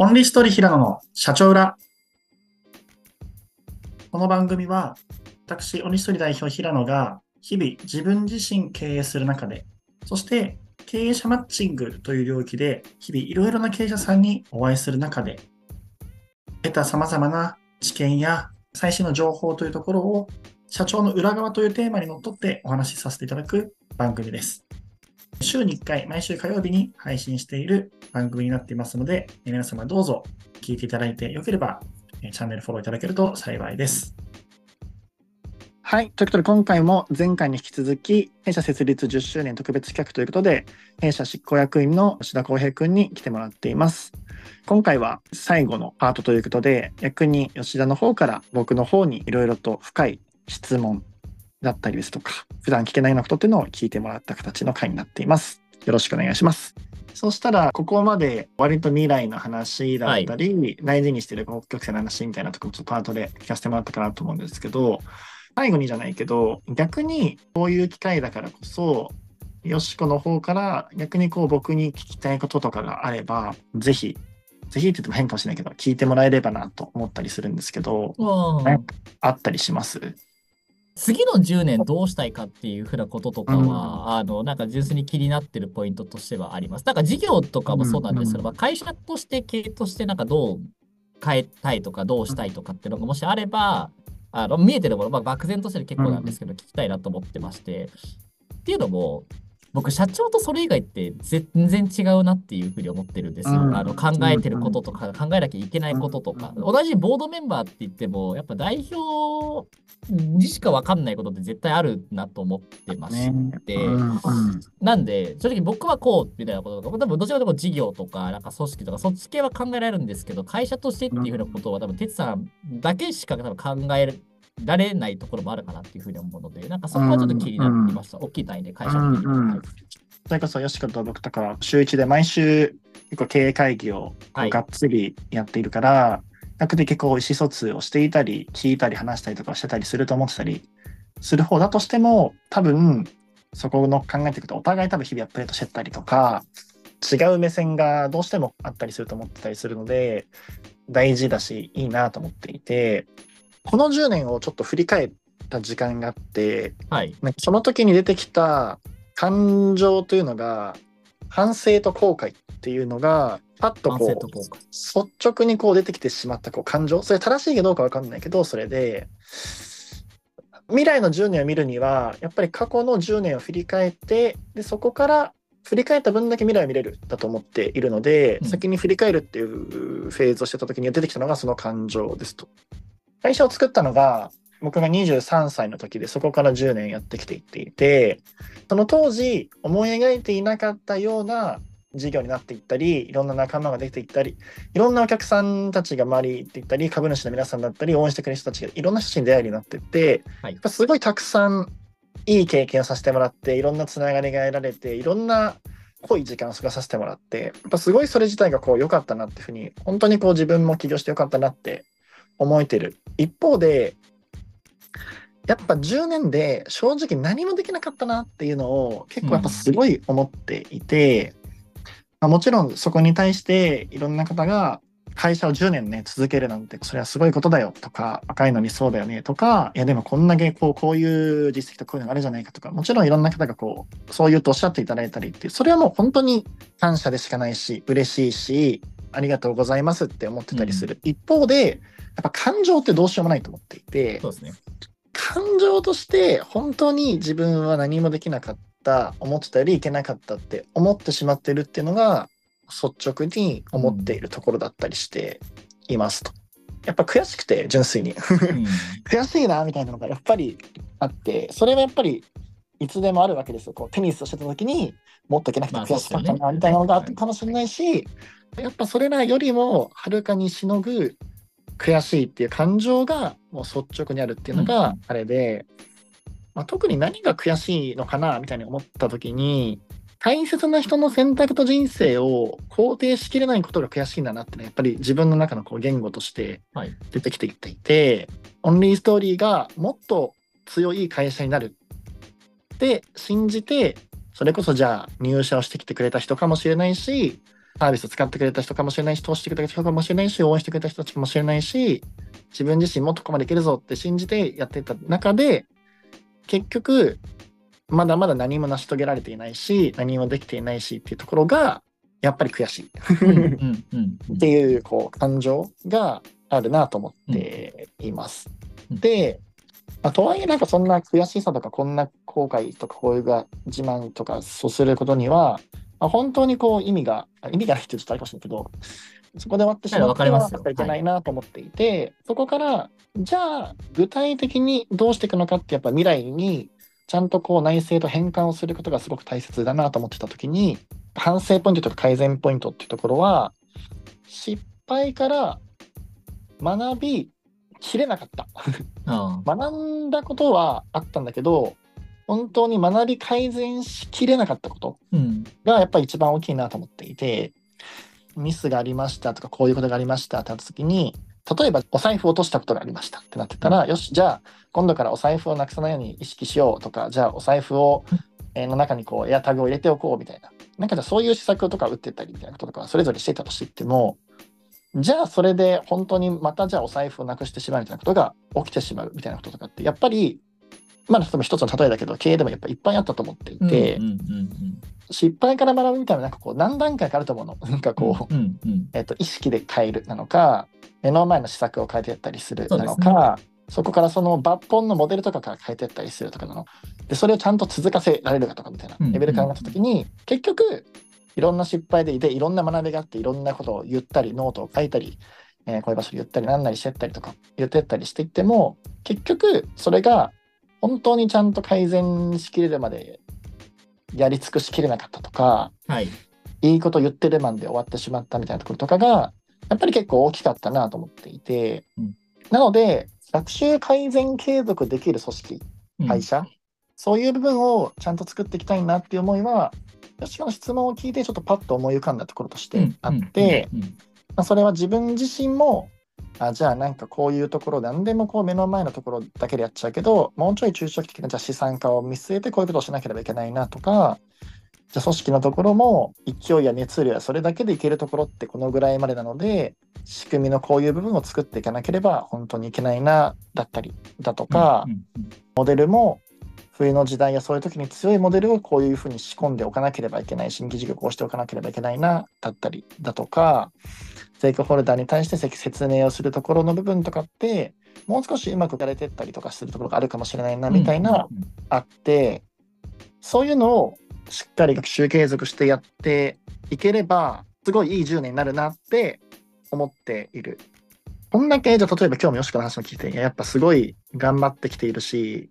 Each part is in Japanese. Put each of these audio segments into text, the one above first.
オンリーストーリー平野の社長裏。この番組は、私、オンリーストーリー代表平野が、日々自分自身経営する中で、そして経営者マッチングという領域で、日々いろいろな経営者さんにお会いする中で、得た様々な知見や最新の情報というところを、社長の裏側というテーマにのっとってお話しさせていただく番組です。週に1回、毎週火曜日に配信している番組になっていますので、皆様どうぞ聞いていただいてよければ、チャンネルフォローいただけると幸いです。はい。ということで、今回も前回に引き続き、弊社設立10周年特別企画ということで、弊社執行役員の吉田康平君に来てもらっています。今回は最後のパートということで、逆に吉田の方から僕の方にいろいろと深い質問だったりですとか、普段聞けないようなことっていうのを聞いてもらった形の回になっています。よろしくお願いします。そうしたら、ここまで割と未来の話だったり、はい、大事にしてる北極星の話みたいなところちょっとパートで聞かせてもらったかなと思うんですけど、最後にじゃないけど、逆にこういう機会だからこそ、よしこの方から逆にこう僕に聞きたいこととかがあれば、ぜひ、ぜひって言っても変かもしれないけど、聞いてもらえればなと思ったりするんですけど、あったりします？次の10年どうしたいかっていうふうなこととかは、うん、あの、なんか純粋に気になってるポイントとしてはあります。なんか事業とかもそうなんですけど、うん、まあ、会社として経営としてなんかどう変えたいとかどうしたいとかっていうのがもしあれば、あの見えてるもの、まあ、漠然としてる結構なんですけど、聞きたいなと思ってまして。っていうのも、僕、社長とそれ以外って全然違うなっていうふうに思ってるんですよ。あの考えてることとか、考えなきゃいけないこととか。同じボードメンバーって言っても、やっぱ代表にしか分かんないことって絶対あるなと思ってまして。なんで、正直僕はこうみたいなこととか、多分どちらかというと事業とか、なんか組織とか、そっち系は考えられるんですけど、会社としてっていうふうなことは多分、哲さんだけしか多分考えられないところもあるかなっていうふうに思うので、なんかそこはちょっと気になってました。大きい単位で会社的に。うんうんそれこそ、よしこと僕とか週1で毎週、結構経営会議をがっつりやっているから、はい、比較的こう意思疎通をしていたり、聞いたり話したりとかしてたりすると思ってたりする方だとしても、多分、そこの考えていくと、お互い多分日々アップデートしてたりとか、違う目線がどうしてもあったりすると思ってたりするので、大事だし、いいなと思っていて、この10年をちょっと振り返った時間があって、はい、なんかその時に出てきた感情というのが反省と後悔っていうのがパッとこう率直にこう出てきてしまったこう感情。それ正しいかどうか分かんないけどそれで未来の10年を見るにはやっぱり過去の10年を振り返ってでそこから振り返った分だけ未来を見れるだと思っているので、うん、先に振り返るっていうフェーズをしてた時に出てきたのがその感情ですと。会社を作ったのが、僕が23歳の時で、そこから10年やってきていっていて、その当時、思い描いていなかったような事業になっていったり、いろんな仲間が出ていったり、いろんなお客さんたちが周りっていったり、株主の皆さんだったり、応援してくれる人たちがいろんな人たちに出会えるようになっていって、はい、やっぱすごいたくさんいい経験をさせてもらって、いろんなつながりが得られて、いろんな濃い時間を過ごさせてもらって、やっぱすごいそれ自体がこう良かったなっていうふうに、本当にこう自分も起業して良かったなって思えてる。一方で、やっぱ10年で正直何もできなかったなっていうのを結構やっぱすごい思っていて、うん、まあ、もちろんそこに対していろんな方が会社を10年ね続けるなんてそれはすごいことだよとか若いのにそうだよねとかいやでもこんだけこうこういう実績とこういうのがあるじゃないかとかもちろんいろんな方がこうそう言うとおっしゃっていただいたりってそれはもう本当に感謝でしかないし嬉しいしありがとうございますって思ってたりする、うん、一方でやっぱ感情ってどうしようもないと思っていて、そうですね。感情として本当に自分は何もできなかった、思ってたよりいけなかったって思ってしまってるっていうのが率直に思っているところだったりしていますと。やっぱ悔しくて純粋に。悔しいなみたいなのがやっぱりあってそれはやっぱりいつでもあるわけですよ。こうテニスをしてた時にもっといけなくて悔しかったなみたいなのがあったかもしれないし、やっぱそれらよりもはるかにしのぐ悔しいっていう感情がもう率直にあるっていうのがあれで、うん、まあ、特に何が悔しいのかなみたいに思った時に大切な人の選択と人生を肯定しきれないことが悔しいんだなってねやっぱり自分の中のこう言語として出てきていっていて、はい、オンリーストーリーがもっと強い会社になるって信じてそれこそじゃあ入社をしてきてくれた人かもしれないしサービスを使ってくれた人かもしれないし、投資してくれた人かもしれないし、応援してくれた人たちかもしれないし、自分自身もっとここまでいけるぞって信じてやっていた中で、結局、まだまだ何も成し遂げられていないし、何もできていないしっていうところが、やっぱり悔しいっていう、こう、感情があるなと思っています。うんで、まあ、とはいえなんかそんな悔しさとかこんな後悔とかこういうが自慢とかそうすることには、まあ、本当にこう意味が、あ意味がないって言うとちょっとあれかもしれないけど、そこで終わってしまってはかりますよいけないなと思っていて、そこから、じゃあ具体的にどうしていくのかってやっぱ未来にちゃんとこう内省と変換をすることがすごく大切だなと思ってた時に、反省ポイントとか改善ポイントっていうところは、失敗から学びきれなかった。あ 学んだことはあったんだけど、本当に学び改善しきれなかったことうん。がやっぱり一番大きいなと思っていて、ミスがありましたとか、こういうことがありましたってなった時に、例えばお財布を落としたことがありましたってなってたら、よし、じゃあ今度からお財布をなくさないように意識しようとか、じゃあお財布を、えーの中にこうエアタグを入れておこうみたいな。なんかじゃあそういう施策とか打ってったりみたいなこととか、それぞれしてたとしても、じゃあそれで本当にまたじゃあお財布をなくしてしまうみたいなことが起きてしまうみたいなこととかって、やっぱり、まあ、例えば一つの例えだけど、経営でもやっぱいっぱいあったと思っていて、うんうんうん失敗から学ぶみたいな、なんかこう、何段階かあると思うの。なんかこう、うんうんえっと、意識で変えるなのか、目の前の施策を変えてやったりするなのか、そこからその抜本のモデルとかから変えてやったりするとかなの。で、それをちゃんと続かせられるかとかみたいなうんレベルからなったときに、結局、いろんな失敗でいて、いろんな学びがあって、いろんなことを言ったり、ノートを書いたり、えーこういう場所で言ったり、なんなりしてったりとか、言ってったりしていっても、結局、それが本当にちゃんと改善しきれるまでやり尽くしきれなかったとか、はい。いいこと言ってるマンで終わってしまったみたいなところとかが、やっぱり結構大きかったなと思っていて、うん。なので、学習改善継続できる組織、うん。会社、そういう部分をちゃんと作っていきたいなっていう思いは、吉野の質問を聞いてちょっとパッと思い浮かんだところとしてあって、それは自分自身も、あじゃあなんかこういうところ、何でもこう目の前のところだけでやっちゃうけど、もうちょい中長期的なじゃあ資産化を見据えてこういうことをしなければいけないなとか、じゃあ組織のところも勢いや熱量やそれだけでいけるところってこのぐらいまでなので、仕組みのこういう部分を作っていかなければ本当にいけないな、だったりだとか、モデルも冬の時代やそういう時に強いモデルをこういうふうに仕込んでおかなければいけない、新規事業をしておかなければいけないな、だったりだとか、ステークホルダーに対して説明をするところの部分とかって、もう少しうまくやれてったりとかするところがあるかもしれないな、みたいな、あって、そういうのをしっかり学習継続してやっていければ、すごいいい10年になるなって思っている。こんだけ、じゃあ例えば今日もよしこの話を聞いて、いややっぱすごい頑張ってきているし、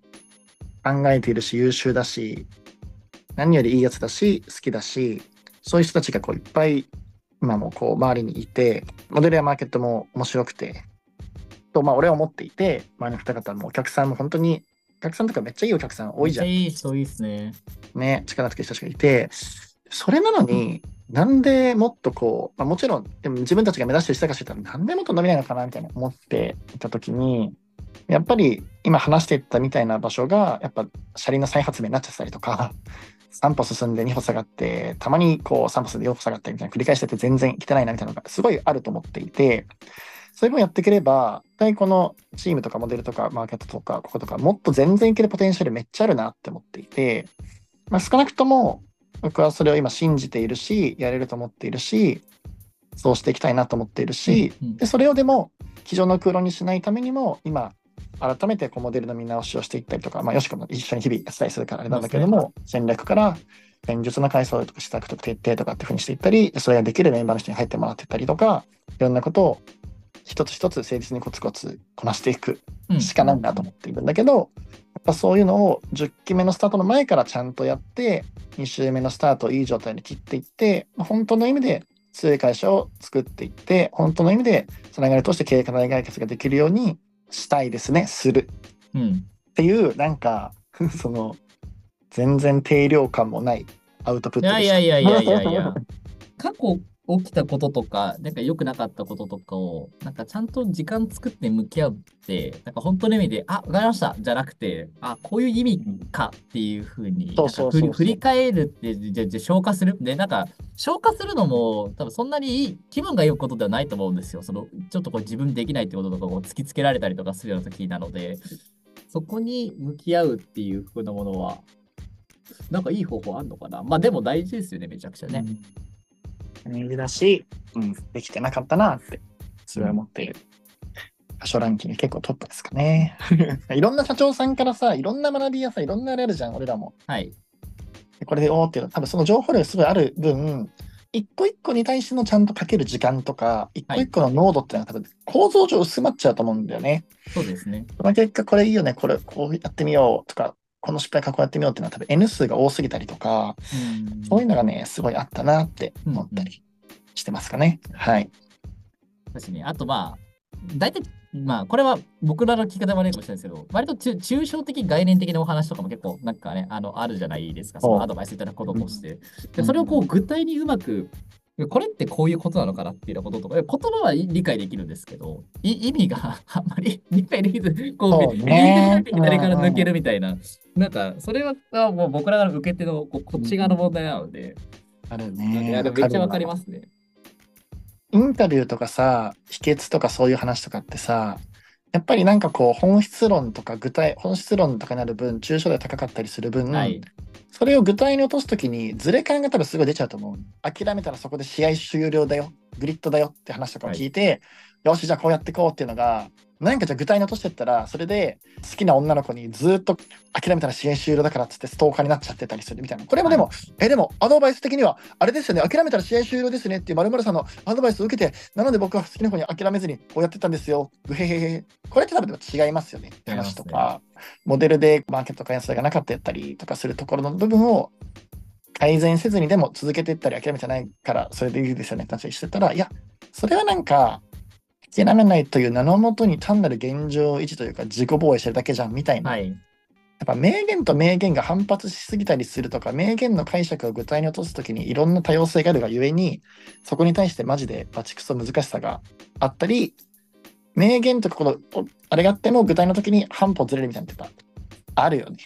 考えているし、優秀だし、何よりいいやつだし、好きだし、そういう人たちがこういっぱい今もこう周りにいて、モデルやマーケットも面白くて、とまあ俺は思っていて、周りの方々もお客さんも本当に、お客さんとかめっちゃいいお客さん多いじゃんいい人多いですね。ね、力つける人たちがいて、それなのに、なんでもっとこう、まあ、もちろん、でも自分たちが目指してる人たちがなんでもっと伸びないのかなみたいな思っていたときに、やっぱり今話していったみたいな場所が、やっぱ車輪の再発明になっちゃったりとか、3歩進んで2歩下がって、たまにこう3歩進んで4歩下がったりみたいな繰り返してて全然来てないなみたいなのがすごいあると思っていて、そういうのをやっていければ、絶対このチームとかモデルとかマーケットとかこことかもっと全然いけるポテンシャルめっちゃあるなって思っていて、まあ、少なくとも僕はそれを今信じているし、やれると思っているし、そうしていきたいなと思っているし、でそれをでも、机上の空論にしないためにも、今、改めてこうモデルの見直しをしていったりとか、まあ、よしくも一緒に日々お伝えするからあれなんだけども、戦略から戦術の階層とか施策とか徹底とかっていうふうにしていったり、それができるメンバーの人に入ってもらっていったりとか、いろんなことを一つ一つ誠実にコツコツこなしていくうん。しかないなと思っているんだけど、やっぱそういうのを10期目のスタートの前からちゃんとやって、2週目のスタートをいい状態に切っていって、本当の意味で強い会社を作っていって、本当の意味でつながりとして経営課題解決ができるようにしたいですね、するうん。っていう、なんか、その、全然定量感もないアウトプッいトでした。やいやいやいやいやいや。過去起きたこととか、なんか良くなかったこととかを、なんかちゃんと時間作って向き合うって、なんか本当の意味で、あ、わかりました、じゃなくて、あ、こういう意味かっていうふうに、振り返るって、じゃ、じゃ、消化する？で、なんか、消化するのも、多分そんなにいい、気分がいいことではないと思うんですよ。その、ちょっとこう自分できないってこととかを突きつけられたりとかするような時なので、そこに向き合うっていう風なものは、なんかいい方法あるのかな？まあでも大事ですよね、めちゃくちゃね。人気だし、うん、できてなかったなって、それは思っている。場所ランキング結構トップですかね。いろんな社長さんからさ、いろんな学びやさ、いろんなあれあるじゃん、俺らも。はい。でこれでおーっていうの、多分その情報量がすごいある分、一個一個に対してのちゃんとかける時間とか、一個一個の濃度っていうのは多分構造上薄まっちゃうと思うんだよね。そうですね。その結果、これいいよね、これこうやってみようとか、この失敗からこうやってみようっていうのは多分 N 数が多すぎたりとか、うんそういうのがね、すごいあったなって思ったりしてますかね。はい。確かに。あとまあ、大体、まあ、これは僕らの聞き方悪いかもしれないですけど、割と中抽象的概念的なお話とかも結構なんかね、あの、あるじゃないですか。そのアドバイスいただくこととして。でそれをこう具体にうまく、これってこういうことなのかなっていうこととか、言葉は理解できるんですけど、い意味があんまり理解できず、こう、ねから左から抜けるみたいな、なんか、それはもう僕らが受け手のここっち側の問題なので、あるいね。めっちゃわかりす。ますね。インタビューとかさ、秘訣とかそういう話とかってさ、やっぱりなんかこう本質論とか具体、本質論とかになる分、抽象度が高かったりする分、はい。それを具体に落とすときにズレ感が多分すごい出ちゃうと思う。諦めたらそこで試合終了だよ、グリッドだよって話とかを聞いて、よし、じゃあこうやっていこうっていうのが、何かじゃあ具体に落としてったら、それで好きな女の子にずっと諦めたら試合終了だからっつってストーカーになっちゃってたりするみたいな。これもでも、え、でもアドバイス的には、あれですよね、諦めたら試合終了ですねっていう〇〇さんのアドバイスを受けて、なので僕は好きな子に諦めずにこうやってたんですよ。ぐへへへ。これって多分違いますよねって話とか、モデルでマーケット開発がなかったやったりとかするところの部分を改善せずにでも続けていったり諦めてないからそれでいいですよねって話してたら、いや、それはなんか、諦めないという名のもとに単なる現状維持というか自己防衛してるだけじゃんみたいな。はい。やっぱ名言と名言が反発しすぎたりするとか、名言の解釈を具体に落とすときにいろんな多様性があるがゆえに、そこに対してマジでバチクソ難しさがあったり、名言とかこの、おあれがあっても具体の時に半歩ずれるみたいなのってあるよね。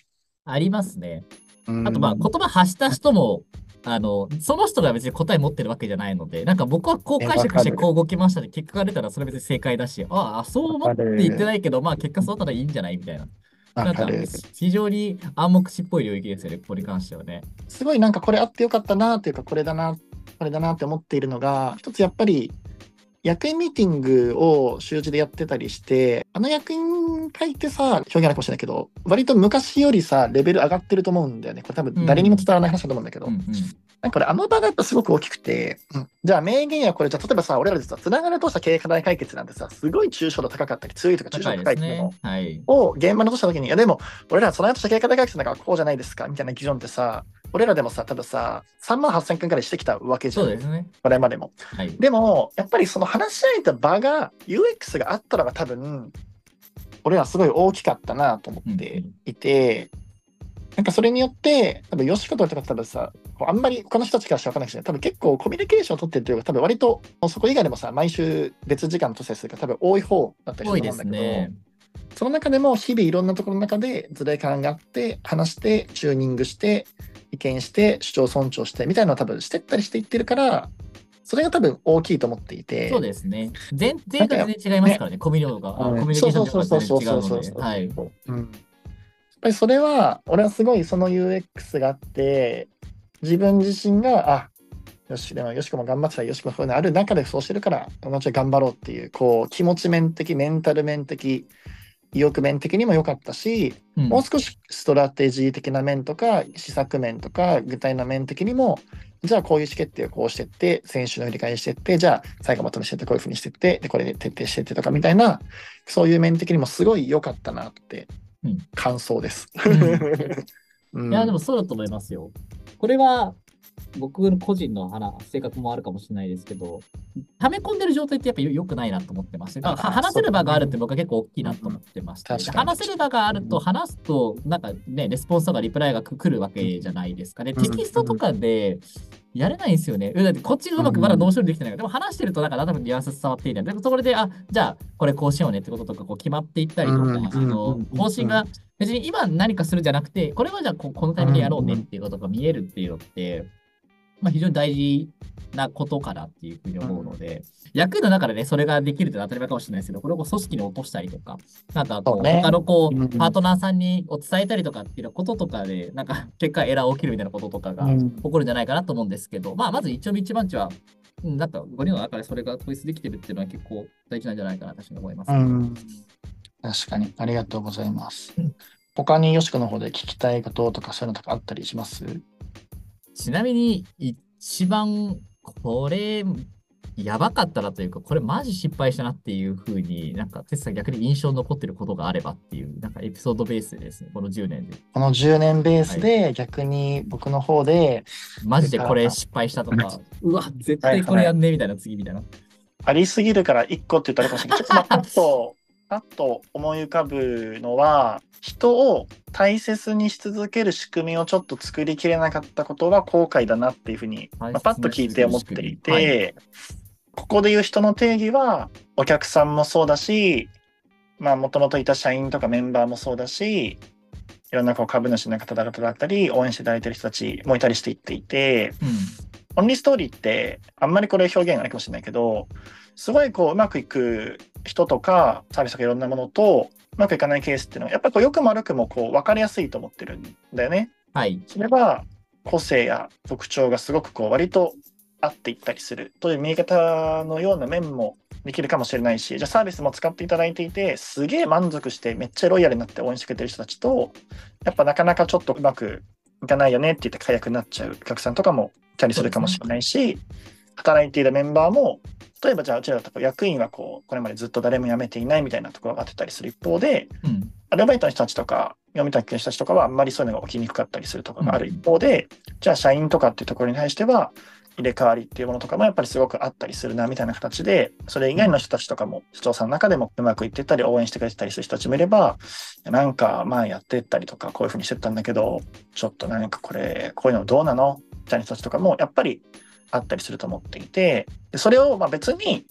ありますね。うんあとまあ言葉発した人も、あの、その人が別に答え持ってるわけじゃないので、なんか僕はこう解釈してこう動きましたって結果が出たらそれ別に正解だし、ああ、そう思って言ってないけど、まあ結果そうだったらいいんじゃないみたいな。なんか。非常に暗黙知っぽい領域ですよね、ここに関してはね。すごいなんかこれあってよかったなというか、これだな、これだなって思っているのが、一つやっぱり、役員ミーティングを習字でやってたりして、あの役員会ってさ、表現あるかもしれないけど、割と昔よりさ、レベル上がってると思うんだよね。これ多分誰にも伝わらない話だと思うんだけど、うんうん。なんかこれあの場がやっぱすごく大きくて、うんじゃあ名言やこれ、じゃあ例えばさ、俺らでさ、つながるとした経営課題解決なんてさ、すごい抽象度高かったり、強いとか抽象度高いっていうのね。はい。を現場に落としたときに、いやでも、俺らその後した経営課題解決なんかこうじゃないですかみたいな議論ってさ、俺らでもさ、たださ、3万8000回くらいしてきたわけじゃ。そうんですね。これまでも。はい。でも、やっぱりその話し合えた場が、UX があったのが多分、俺らすごい大きかったなと思っていて、なんかそれによって、多分、よしこととか多分さ、あんまり他の人たちからしか分からなくて、多分結構コミュニケーションを取ってるというか、多分割と、そこ以外でもさ、毎週別時間のとしたりするから、多分多い方だったりす多いですると思うんだけど、ね。その中でも日々いろんなところの中でズレ感があって、話して、チューニングして、意見して、主張尊重して、みたいなのを多分してったりしていってるから、それが多分大きいと思っていて、そうですね。前提が全然違いますからね、コミュ力が。あうんコミュニケーションそう力が全そうそうそう然違うので。そうそうはい。うん、やっぱりそれは、俺はすごいその UX があって、自分自身が、あよし、でもよしこも頑張ってたら、よしこもそういうのある中でそうしてるから、もうちょい頑張ろうっていう、こう、気持ち面的、メンタル面的、意欲面的にも良かったし、うんもう少しストラテジー的な面とか、施策面とか、具体な面的にも、じゃあこういう意思決定をこうしてって、選手の振り返りしてって、じゃあ最後まとめしてって、こういうふうにしてって、で、これで徹底してってとかみたいな、そういう面的にもすごい良かったなってうん、感想です。うん いや、でもそうだと思いますよ。これは、僕の個人の話性格もあるかもしれないですけど、溜め込んでる状態ってやっぱ良くないなと思ってまして、だからあ話せる場があるって僕は結構大きいなと思ってまして、話せる場があると、うん。話すと、なんかね、レスポンスとかリプライが来るわけじゃないですか。ね。うん。テキストとかで、やれないんですよね。だってこっちがうまくまだ脳処理できてないから、でも話してるとなんかなんとなくニュアンス伝わっていいな。でもそれで、あ、じゃあこれこうしようねってこととかこう決まっていったりとか、うんあの方針が別に今何かするんじゃなくて、これはじゃあここのタイミングでやろうねっていうことが見えるっていうのって、まあ非常に大事なことかなっていうふうに思うので、役の中でね、それができるって当たり前かもしれないですけど、これを組織に落としたりとか、なんかこうそうね。他のこう、うん。パートナーさんにを伝えたりとかっていうこととかで、なんか結果エラー起きるみたいなこととかがうん。起こるんじゃないかなと思うんですけど、まあまず一応一番地は、うんなんか5人の中でそれが統一できてるっていうのは結構大事なんじゃないかなと私は思います。うん。確かに、ありがとうございます。うん。他によしこの方で聞きたいこととかそういうのとかあったりします？ちなみに一番これやばかったなというか、これマジ失敗したなっていうふうになんか、テスさん逆に印象に残ってることがあればっていう、なんかエピソードベースでですね、この10年で。この10年ベースで逆に僕の方でマジでこれ失敗したとか、うわ、絶対これやんねえみたいな次みたいな。ありすぎるから1個って言ったらかもしれないけど、ちょっとまあ パッと、思い浮かぶのは、人を大切にし続ける仕組みをちょっと作りきれなかったことは後悔だなっていうふうに、まあ、パッと聞いて思っていて、大切ここで言う人の定義は、お客さんもそうだし、まあ、もともといた社員とかメンバーもそうだし、いろんなこう株主の方々だったり、応援していただいてる人たちもいたりしていっていて、うん。オンリーストーリーって、あんまりこれ表現あれかもしれないけど、すごいこう、うまくいく人とか、サービスとかいろんなものと、うまくいかないケースっていうのは、やっぱりこう、良くも悪くもこう、分かりやすいと思ってるんだよね。はい。それは、個性や特徴がすごくこう、割と合っていったりするという見え方のような面もできるかもしれないし、じゃあサービスも使っていただいていて、すげえ満足して、めっちゃロイヤルになって応援してくれてる人たちと、やっぱなかなかちょっとうまくいかないよねって言って解約になっちゃうお客さんとかもいたりするかもしれないし、働いているメンバーも、例えばじゃあうちらだと役員はこう、これまでずっと誰も辞めていないみたいなところがあってたりする一方で、うん。アルバイトの人たちとか、読みたい人たちとかはあんまりそういうのが起きにくかったりするとかがある一方で、じゃあ社員とかっていうところに対しては、入れ替わりっていうものとかもやっぱりすごくあったりするなみたいな形で、それ以外の人たちとかも、社長さんの中でもうまくいってったり応援してくれてたりする人たちもいれば、なんかまあやってったりとかこういうふうにしてったんだけど、ちょっとなんかこれ、こういうのどうなの？みたいな人たちとかもやっぱりあったりすると思っていて、でそれをまあ別に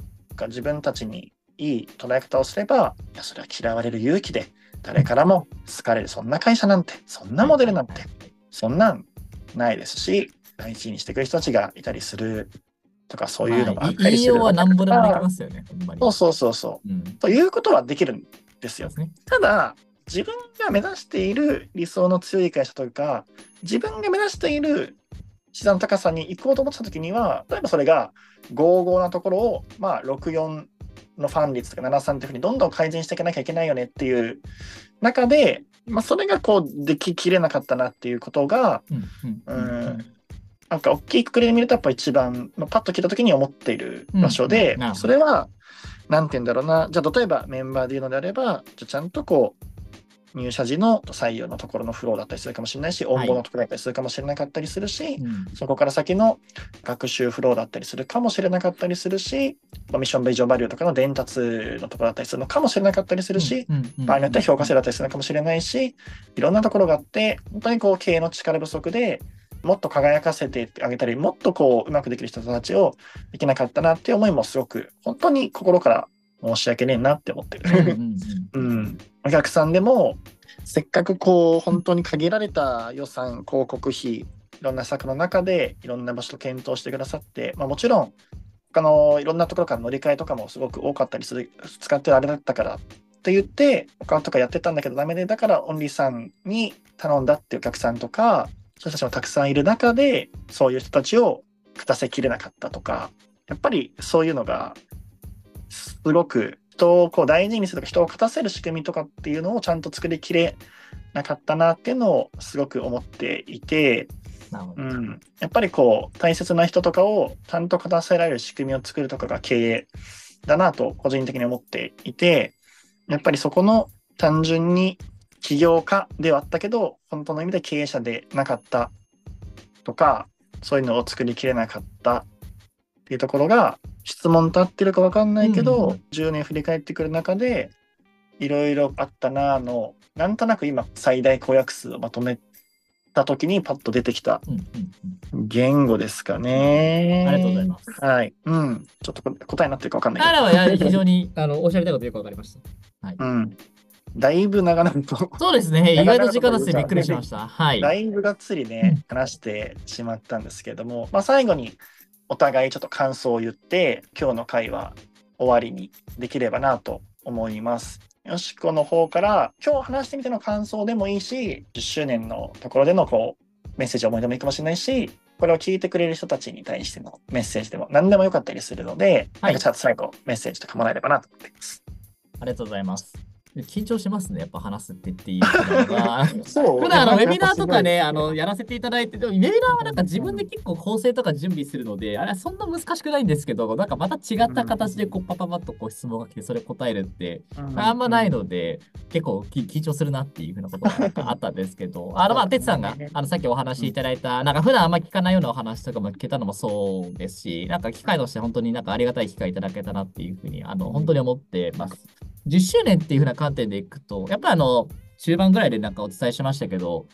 自分たちにいい捉え方をすれば、いやそれは嫌われる勇気で、誰からも好かれる、そんな会社なんて、そんなモデルなんて、そんなんないですし、大事にしてくれる人たちがいたりするとか、そういうのがあったりするはなんぼでもできす。ますよね。そうそうそうそう。うん。ということはできるんですよ。すね。ただ、自分が目指している理想の強い会社というか、自分が目指している資産の高さに行こうと思ってた時には、例えばそれが55なところを、まあ、64のファン率とか73っていうふうにどんどん改善していかなきゃいけないよねっていう中で、まあ、それがこうでききれなかったなっていうことが、うん。う。うんんなんか大きいくくりで見るとやっぱ一番、まあ、パッと聞いた時に思っている場所で、うんそれはなんて言うんだろうなじゃあ例えばメンバーで言うのであればじゃあちゃんとこう入社時の採用のところのフローだったりするかもしれないし、応募のところだったりするかもしれなかったりするし、うん。そこから先の学習フローだったりするかもしれなかったりするし、まあミッションベージョンバリューとかの伝達のところだったりするのかもしれなかったりするし、場合によっては評価制だったりするのかもしれないし、いろんなところがあって、本当にこう経営の力不足でもっと輝かせてあげたり、もっとこううまくできる人たちをできなかったなっていう思いもすごく、本当に心から申し訳ねえなって思ってる。んうんうん、お客さんでも、せっかくこう本当に限られた予算、広告費、いろんな策の中でいろんな場所と検討してくださって、まあ、もちろん他のいろんなところから乗り換えとかもすごく多かったりする、使ってるあれだったからって言って、他とかやってたんだけどダメで、だからオンリーさんに頼んだっていうお客さんとか、人たちもたくさんいる中で、そういう人たちを勝たせきれなかったとか、やっぱりそういうのが、すごく人をこう大事にするとか、人を勝たせる仕組みとかっていうのをちゃんと作りきれなかったなっていうのをすごく思っていて。うん、やっぱりこう大切な人とかをちゃんと勝たせられる仕組みを作るとかが経営だなと個人的に思っていてやっぱりそこの単純に起業家ではあったけど本当の意味で経営者でなかったとかそういうのを作りきれなかったっていうところが質問と合ってるか分かんないけど、うんうん10年振り返ってくる中でいろいろあったなあのなんとなく今最大公約数をまとめた時にパッと出てきたうんうんうん言語ですかね。ありがとうございます。はい。うん。ちょっとこ答えになってるかわかんないけあらはや非常に あのおっしゃりたいことよくわかりました。ど。うん。だいぶ長々と、そうですね。意外と時間出してびっくりしました。はい。だいぶがっつりね、話してしまったんですけども、まあ最後にお互いちょっと感想を言って、今日の会は終わりにできればなと思います。よしこの方から、今日話してみての感想でもいいし、10周年のところでのこう、メッセージ思い出もいいかもしれないし、これを聞いてくれる人たちに対してのメッセージでも何でもよかったりするので、はいなんかちゃんと最後メッセージとかもらえればなと思っています。ありがとうございます。緊張しますね。やっぱ話すってっていうのが。そう普段あのウェビナーとかね、あのやらせていただいて、でもウェビナーはなんか自分で結構構成とか準備するので、あれはそんな難しくないんですけど、なんかまた違った形でこうパパパッとこう質問が来て、それ答えるって、あんまないので、結構き緊張するなっていうふうなことがあったんですけど、あのまあ、哲さんがあのさっきお話しいただいた、なんか普段あんま聞かないようなお話とかも聞けたのもそうですし、なんか機会として本当になんかありがたい機会いただけたなっていうふうに、あの本当に思ってます。10周年っていうふうな観点でいくと、やっぱりあの、中盤ぐらいでなんかお伝えしましたけど、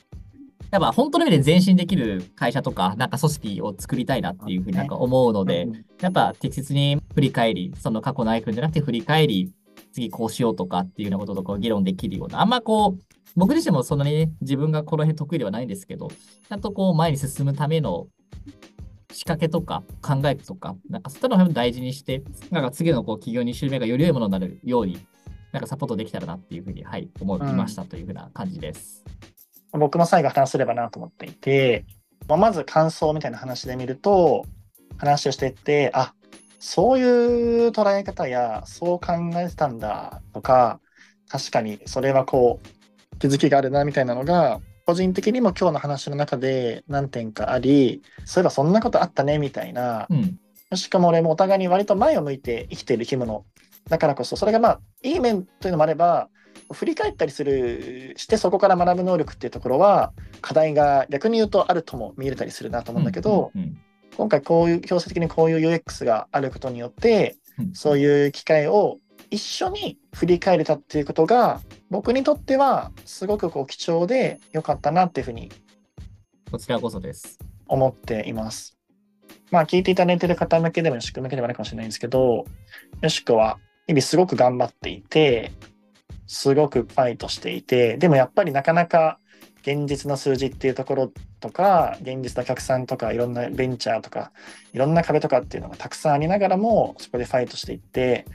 やっぱ本当の意味で前進できる会社とか、なんか組織を作りたいなっていうふうになんか思うので、やっぱ適切に振り返り、その過去のアイコンじゃなくて振り返り、次こうしようとかっていうようなこととかを議論できるような、あんまこう、僕自身もそんなにね、自分がこの辺得意ではないんですけど、ちゃんとこう前に進むための仕掛けとか考えとか、なんかそういったのを大事にして、なんか次のこう企業2周目がより良いものになるように、なんかサポートできたらなっていうふうに、はい、思いましたというふうな感じです。僕も最後話せればなと思っていて、まあ、まず感想みたいな話で見ると話をしていってあそういう捉え方やそう考えてたんだとか確かにそれはこう気づきがあるなみたいなのが個人的にも今日の話の中で何点かありそういえばそんなことあったねみたいなうん。しかも俺もお互いに割と前を向いて生きている生き物だからこそそれがまあいい面というのもあれば振り返ったりするしてそこから学ぶ能力っていうところは課題が逆に言うとあるとも見えたりするなと思うんだけど、うんうん今回こういう強制的にこういう UX があることによってうんそういう機会を一緒に振り返れたっていうことが僕にとってはすごくこう貴重で良かったなっていうふうにこちらこそです。思っています。まあ聞いていただいている方向けでもよしく向けでもないかもしれないんですけど、よしくは日々すごく頑張っていて、すごくファイトしていて、でもやっぱりなかなか現実の数字っていうところとか、現実のお客さんとか、いろんなベンチャーとか、いろんな壁とかっていうのがたくさんありながらも、そこでファイトしていって、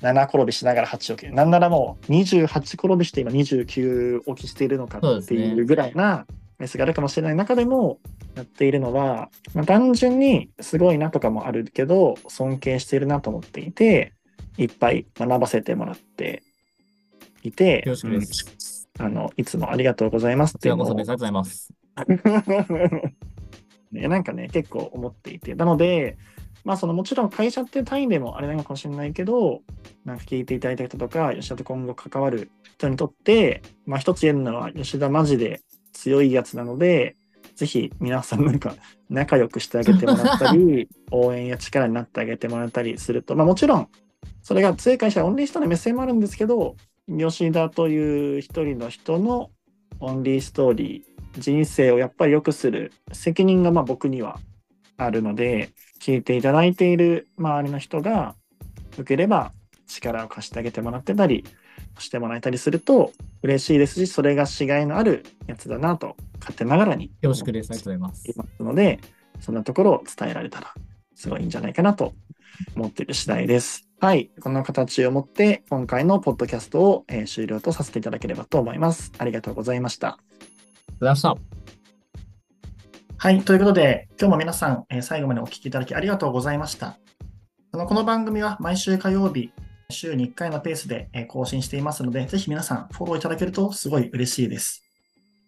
7転びしながら8起きる。なんならもう28転びして今29起きしているのかっていうぐらいなメスがあるかもしれない中でもやっているのは、まあ、単純にすごいなとかもあるけど、尊敬しているなと思っていて、いっぱい学ばせてもらっていて、よろしくです。うんあの、いつもありがとうございますこっていうのを。ありがとうございます。ね、なんかね、結構思っていて。なので、まあ、そのもちろん会社っていう単位でもあれなのかもしれないけど、なんか聞いていただいた人とか、吉田と今後関わる人にとって、まあ、一つ言えるのは、吉田マジで強いやつなので、ぜひ皆さんなんか仲良くしてあげてもらったり、応援や力になってあげてもらったりすると、まあ、もちろん、それが強い会社はオンリーストの目線もあるんですけど、吉田という一人の人のオンリーストーリー、人生をやっぱり良くする責任がまあ僕にはあるので、聞いていただいている周りの人がよければ力を貸してあげてもらってたりしてもらえたりすると嬉しいですし、それがしがいのあるやつだなと勝手ながらによろしくです。ありがとうございますい。ますので、そんなところを伝えられたらすごいいいんじゃないかなと思っている次第です。はい。この形をもって今回のポッドキャストを、えー終了とさせていただければと思います。ありがとうございました。ありがとうございました。はい。ということで、今日も皆さん、えー最後までお聞きいただきありがとうございました。あのこの番組は毎週火曜日、週に1回のペースでえー更新していますので、ぜひ皆さんフォローいただけるとすごい嬉しいです。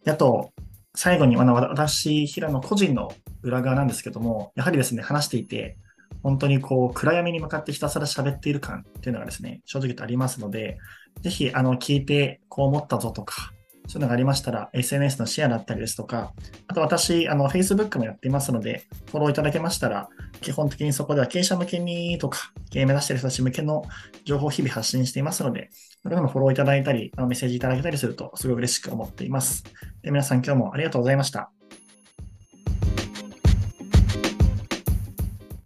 であと、最後に、あの私、平野個人の裏側なんですけども、やはりですね、話していて、本当にこう、暗闇に向かってひたすら喋っている感っていうのがですね、正直とありますので、ぜひ、あの、聞いてこう思ったぞとか、そういうのがありましたら、SNS のシェアだったりですとか、あと私、あの、Facebook もやっていますので、フォローいただけましたら、基本的にそこでは経営者向けにとか、経営目指している人たち向けの情報を日々発信していますので、それでもフォローいただいたり、あのメッセージいただけたりすると、すごい嬉しく思っています。で皆さん今日もありがとうございました。